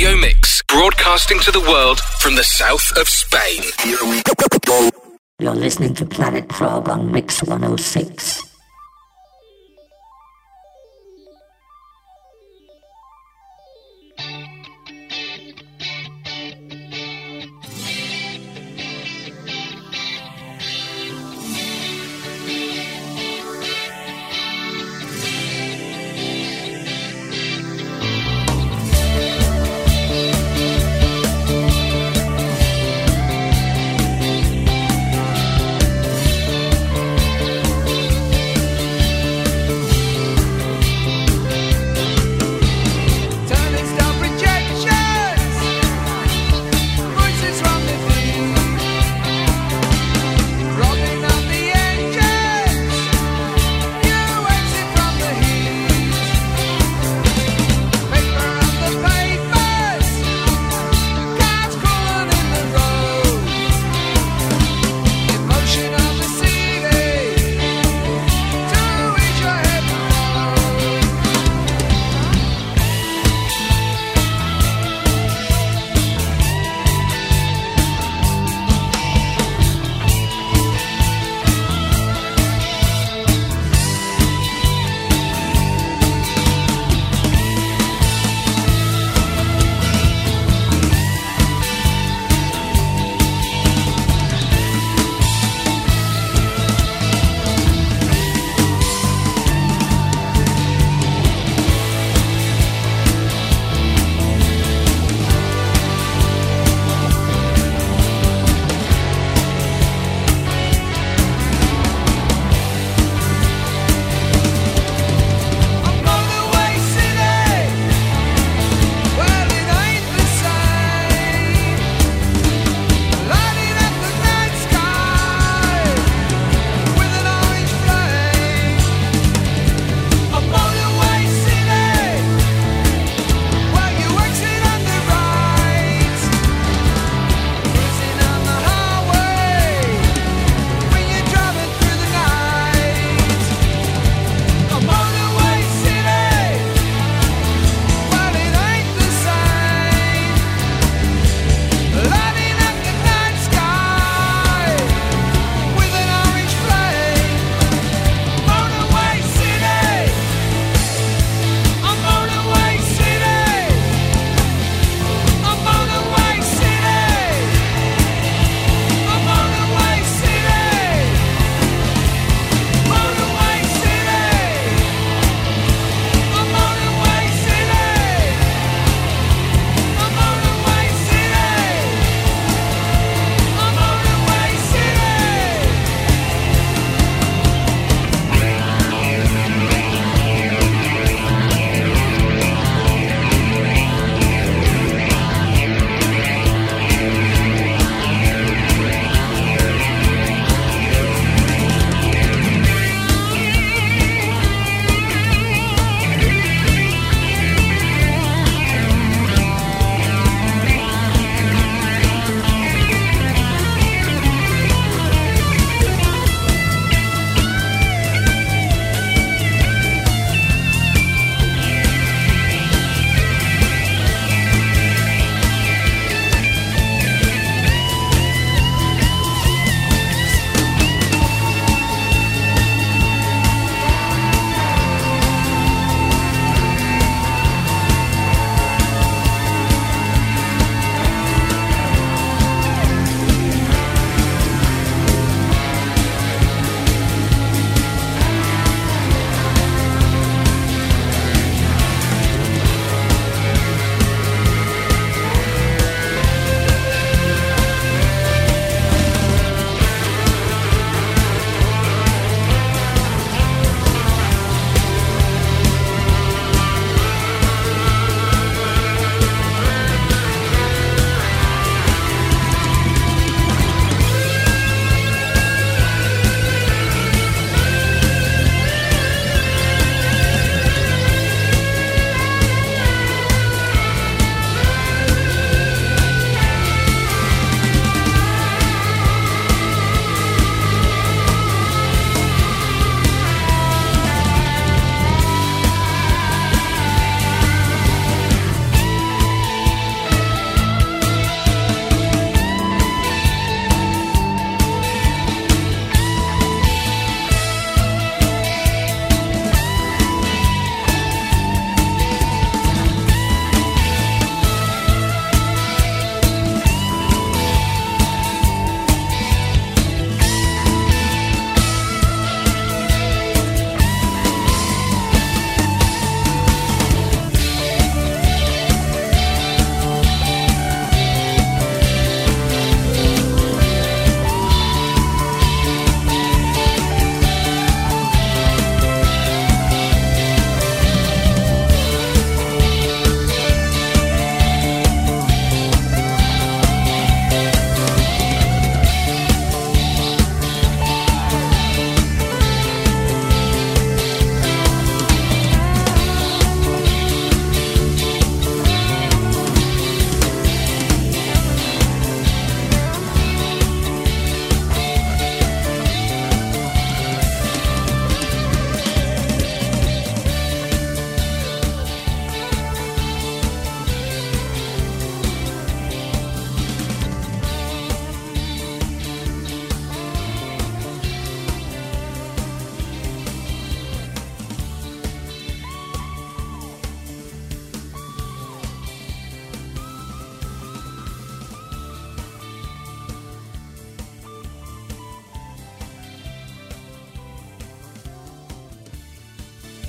radio mix, broadcasting to the world from the south of Spain. You're listening to Planet Prog on Mix 106.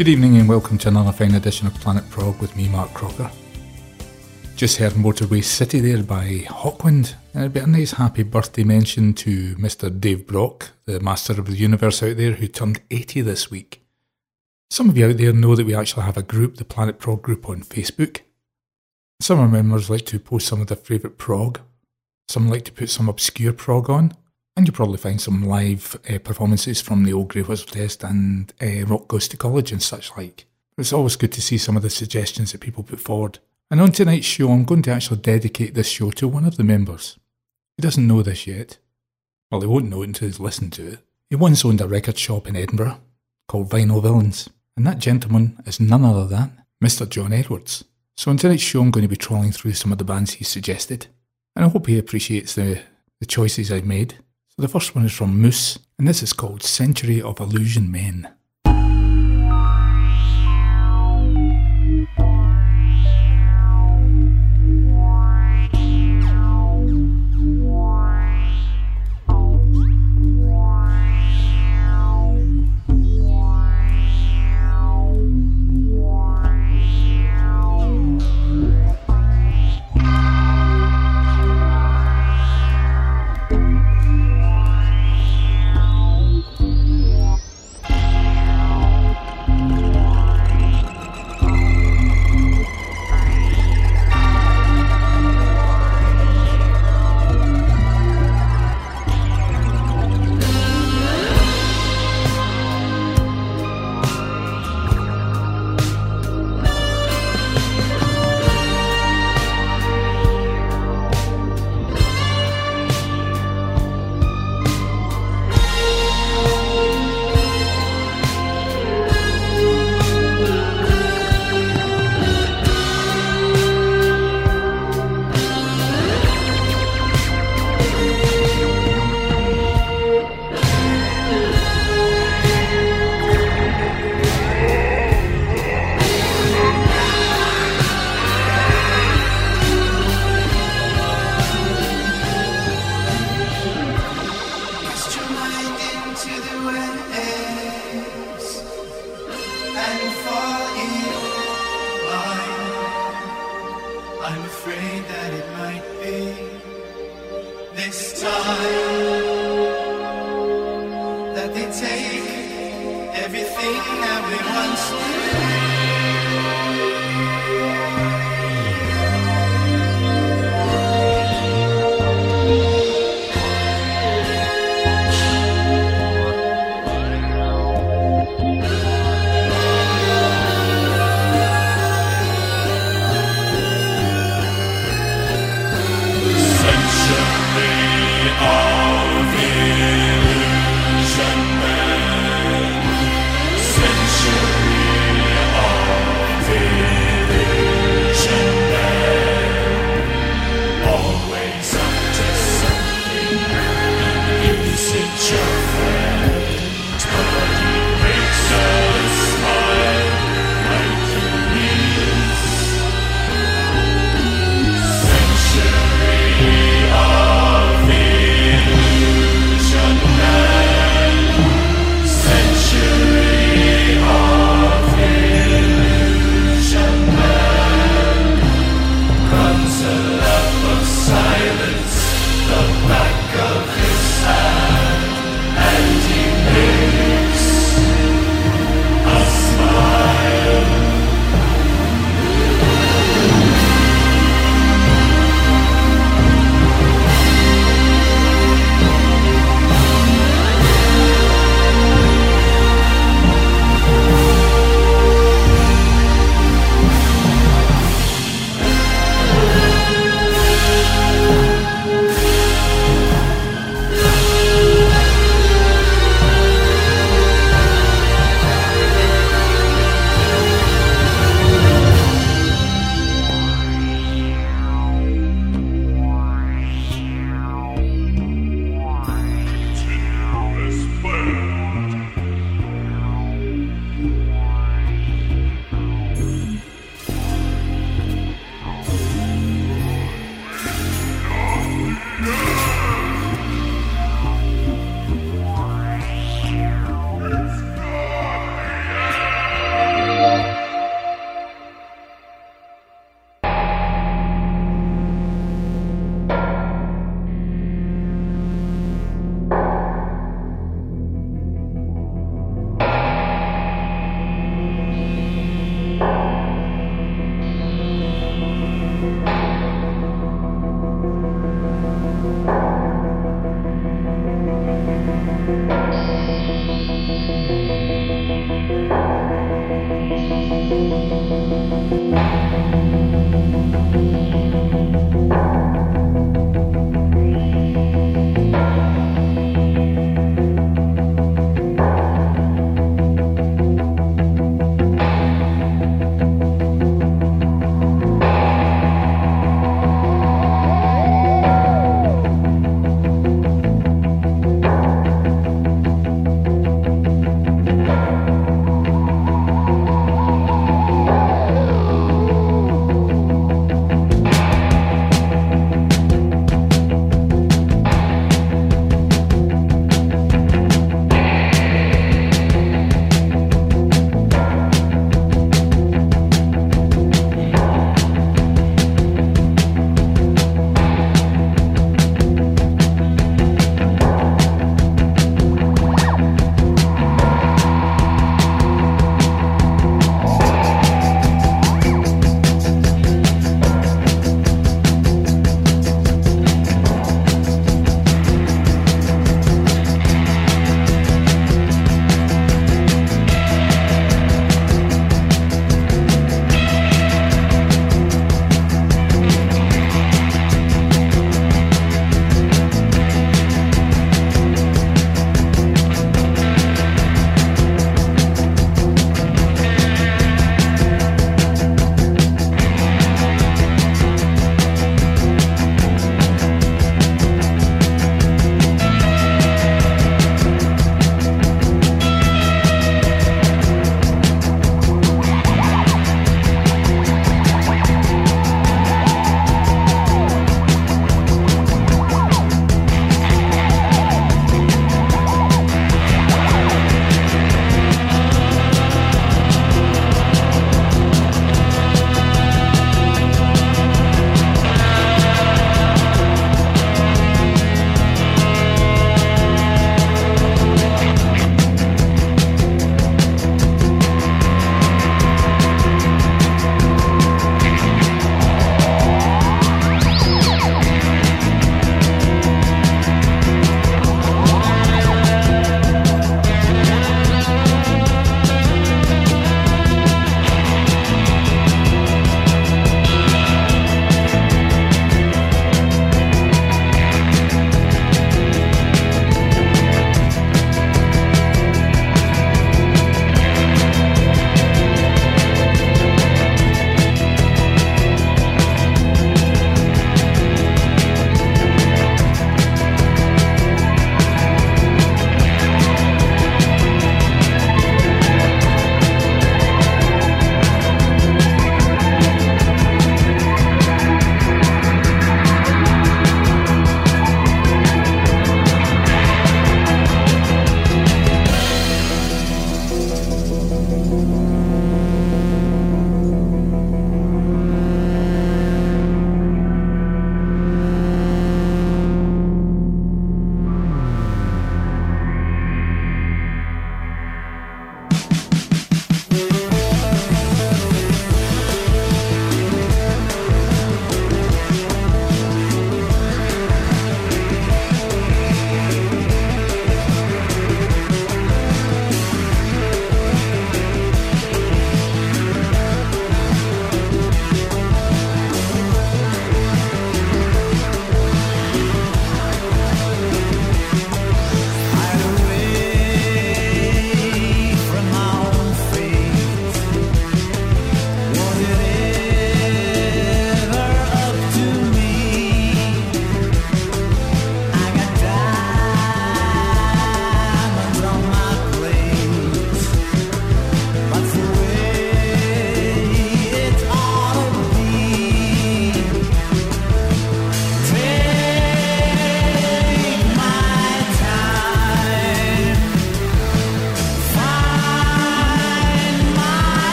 Good evening and welcome to another fine edition of Planet Prog with me, Mark Crocker. Just heard Motorway City there by Hawkwind, and it'd be a nice happy birthday mention to Mr. Dave Brock, the master of the universe out there, who turned 80 this week. Some of you out there know that we actually have a group, the Planet Prog group on Facebook. Some of our members like to post some of their favourite prog. Some like to put some obscure prog on. And you'll probably find some live uh, performances from the old Grey Whistle Test and uh, Rock Goes to College and such like. It's always good to see some of the suggestions that people put forward. And on tonight's show, I'm going to actually dedicate this show to one of the members. He doesn't know this yet. Well, he won't know it until he's listened to it. He once owned a record shop in Edinburgh called Vinyl Villains, and that gentleman is none other than Mr. John Edwards. So on tonight's show, I'm going to be trawling through some of the bands he suggested, and I hope he appreciates the, the choices I've made. The first one is from Moose, and this is called Century of Illusion Men.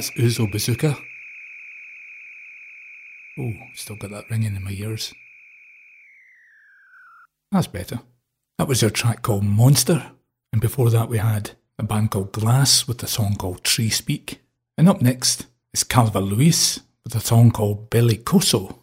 That's Uzo Bazooka. Oh, still got that ringing in my ears. That's better. That was their track called Monster. And before that, we had a band called Glass with a song called Tree Speak. And up next is Calva Louise with a song called Bellicoso.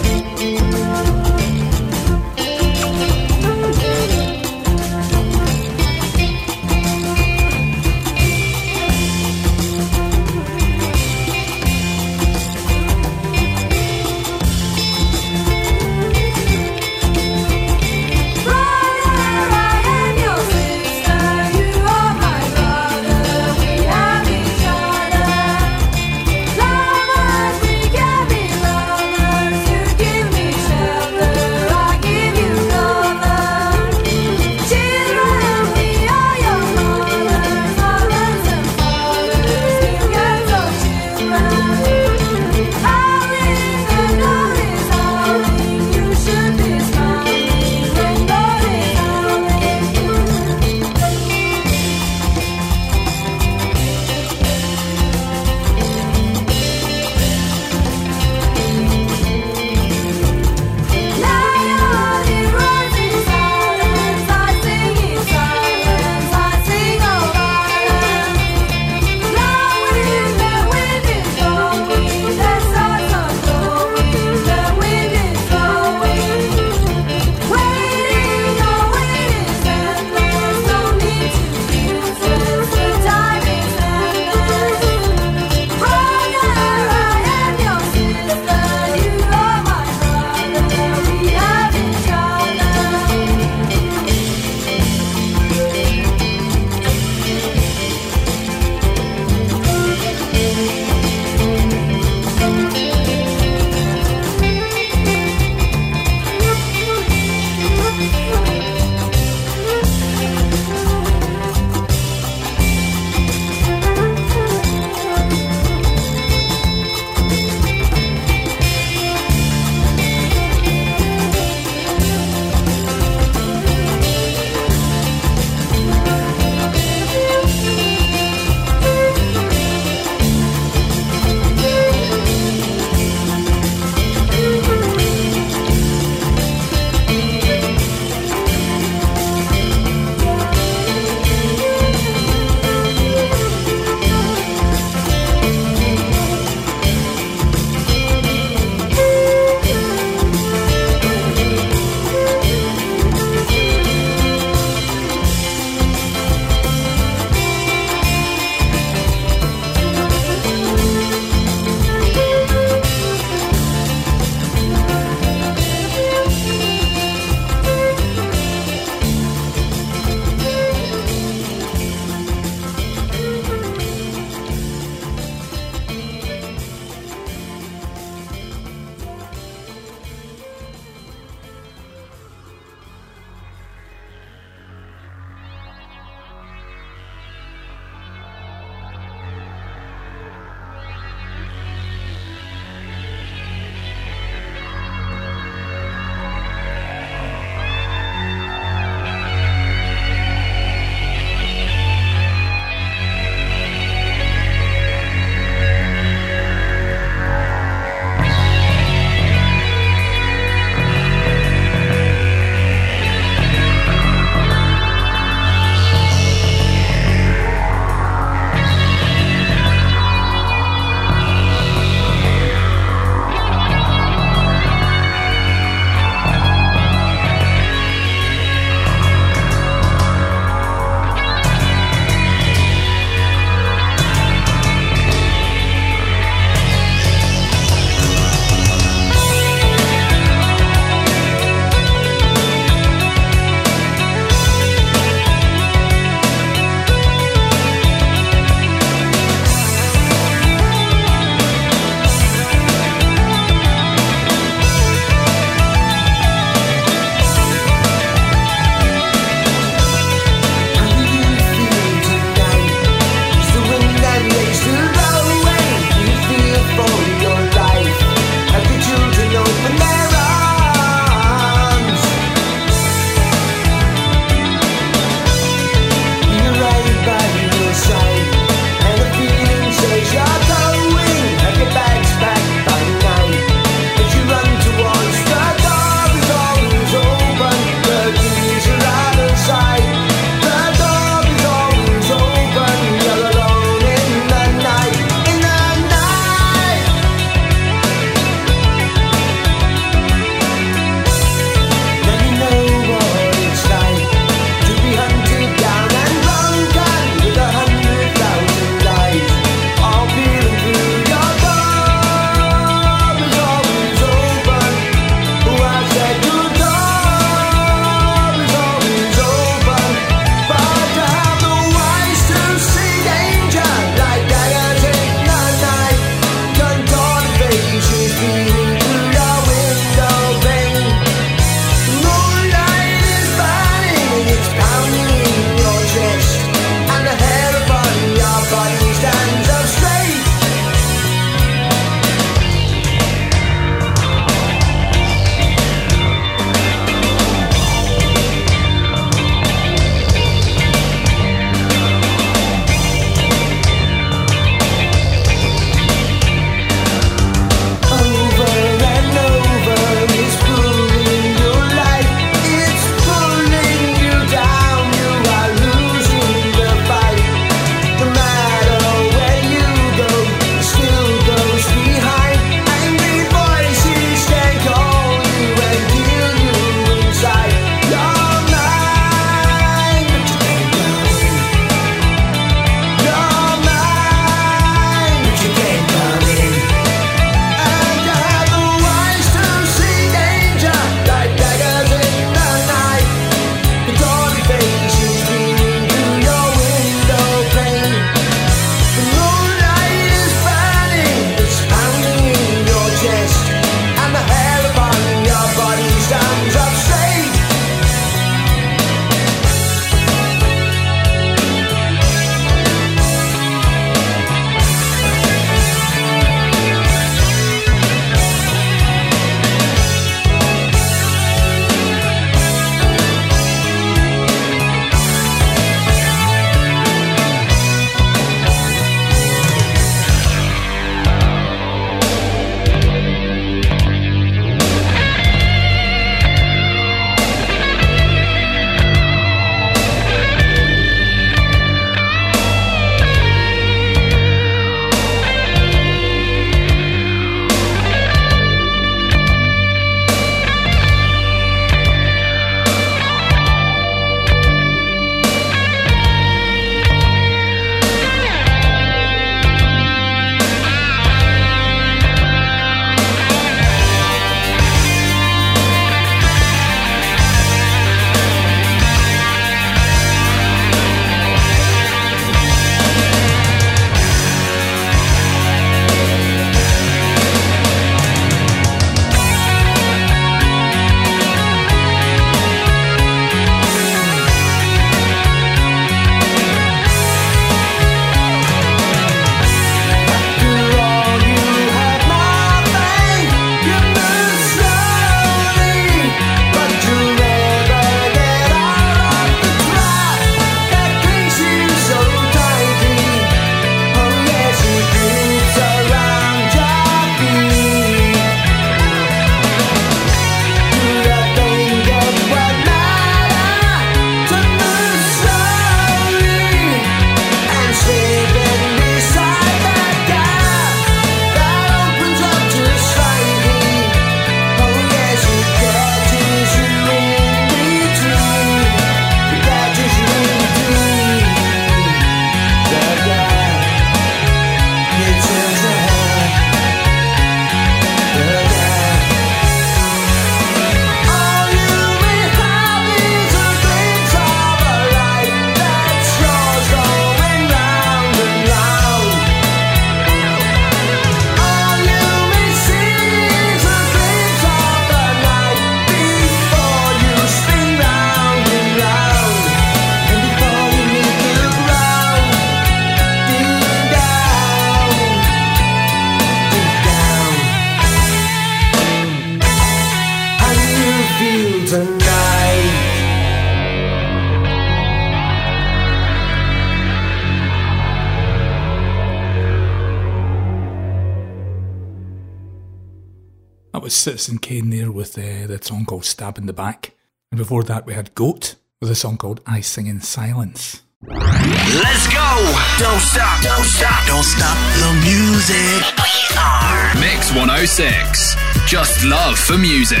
That was Citizen Kane there with uh, the song called Stab in the Back. And before that, we had Goat with a song called I Sing in Silence. Let's go! Don't stop, don't stop, don't stop the music. We are Mix 106. Just love for music.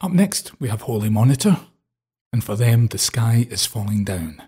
Up next, we have Holy Monitor. And for them, the sky is falling down.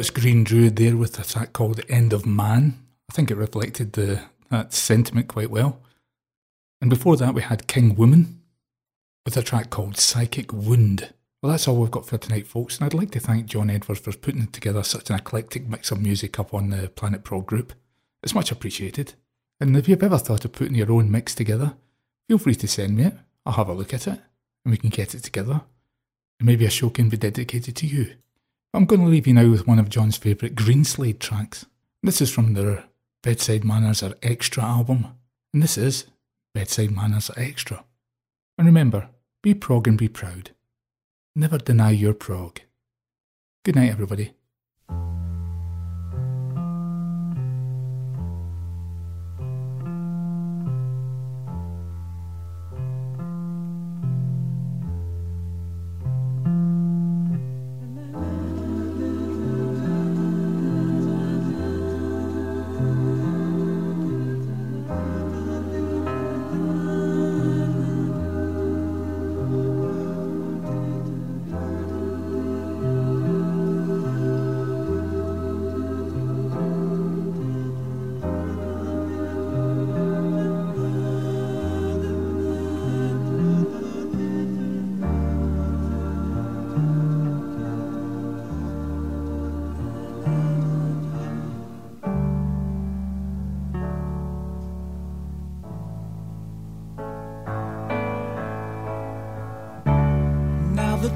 Was Green Druid there with a track called End of Man. I think it reflected the, that sentiment quite well. And before that, we had King Woman with a track called Psychic Wound. Well, that's all we've got for tonight, folks, and I'd like to thank John Edwards for putting together such an eclectic mix of music up on the Planet Prog group. It's much appreciated. And if you've ever thought of putting your own mix together, feel free to send me it. I'll have a look at it, and we can get it together. And maybe a show can be dedicated to you. I'm going to leave you now with one of John's favourite Greenslade tracks. This is from their Bedside Manners Are Extra album, and this is Bedside Manners Are Extra. And remember, be prog and be proud. Never deny your prog. Good night, everybody.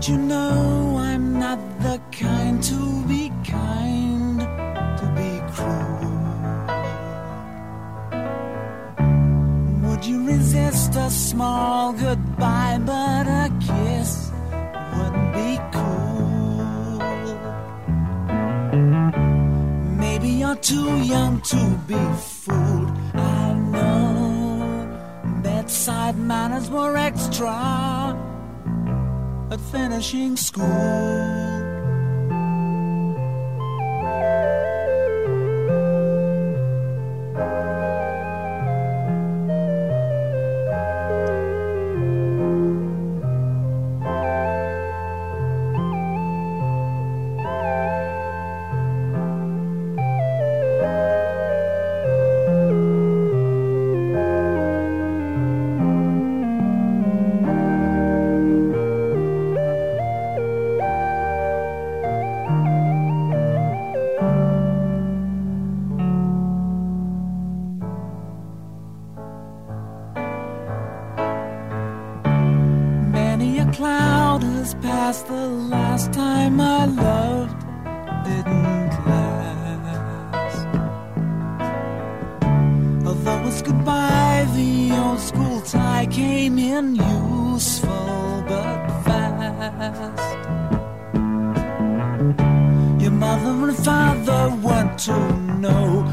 You know father want to know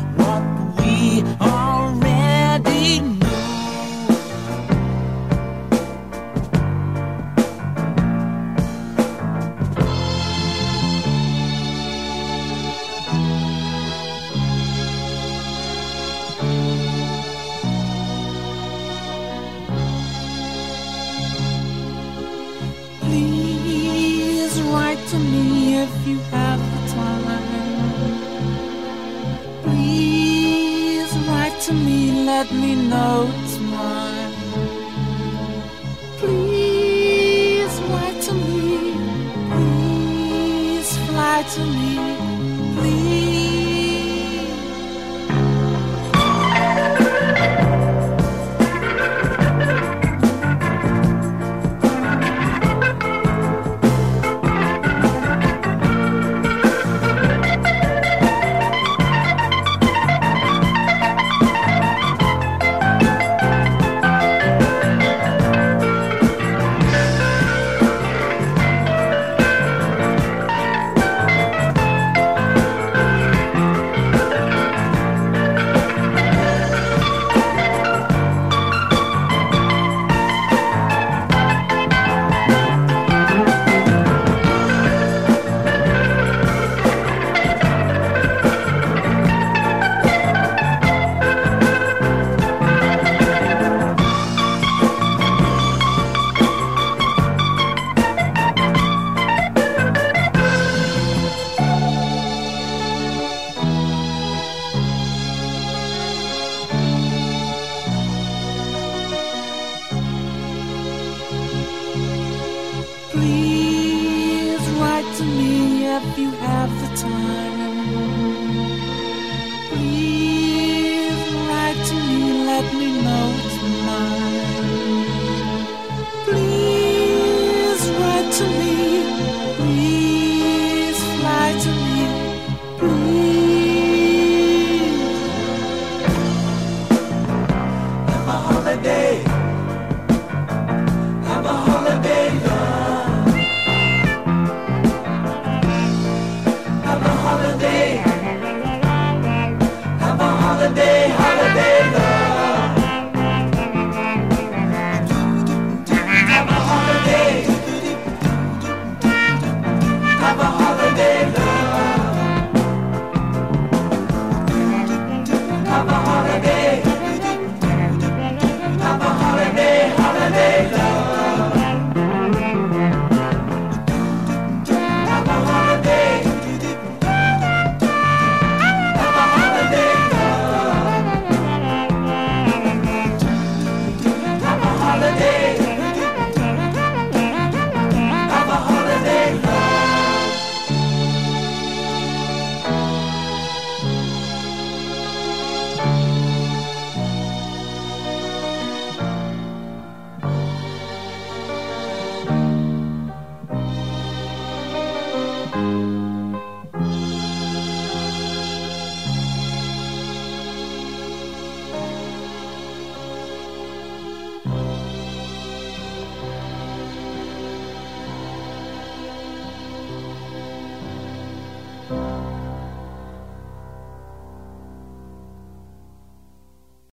if you have the time.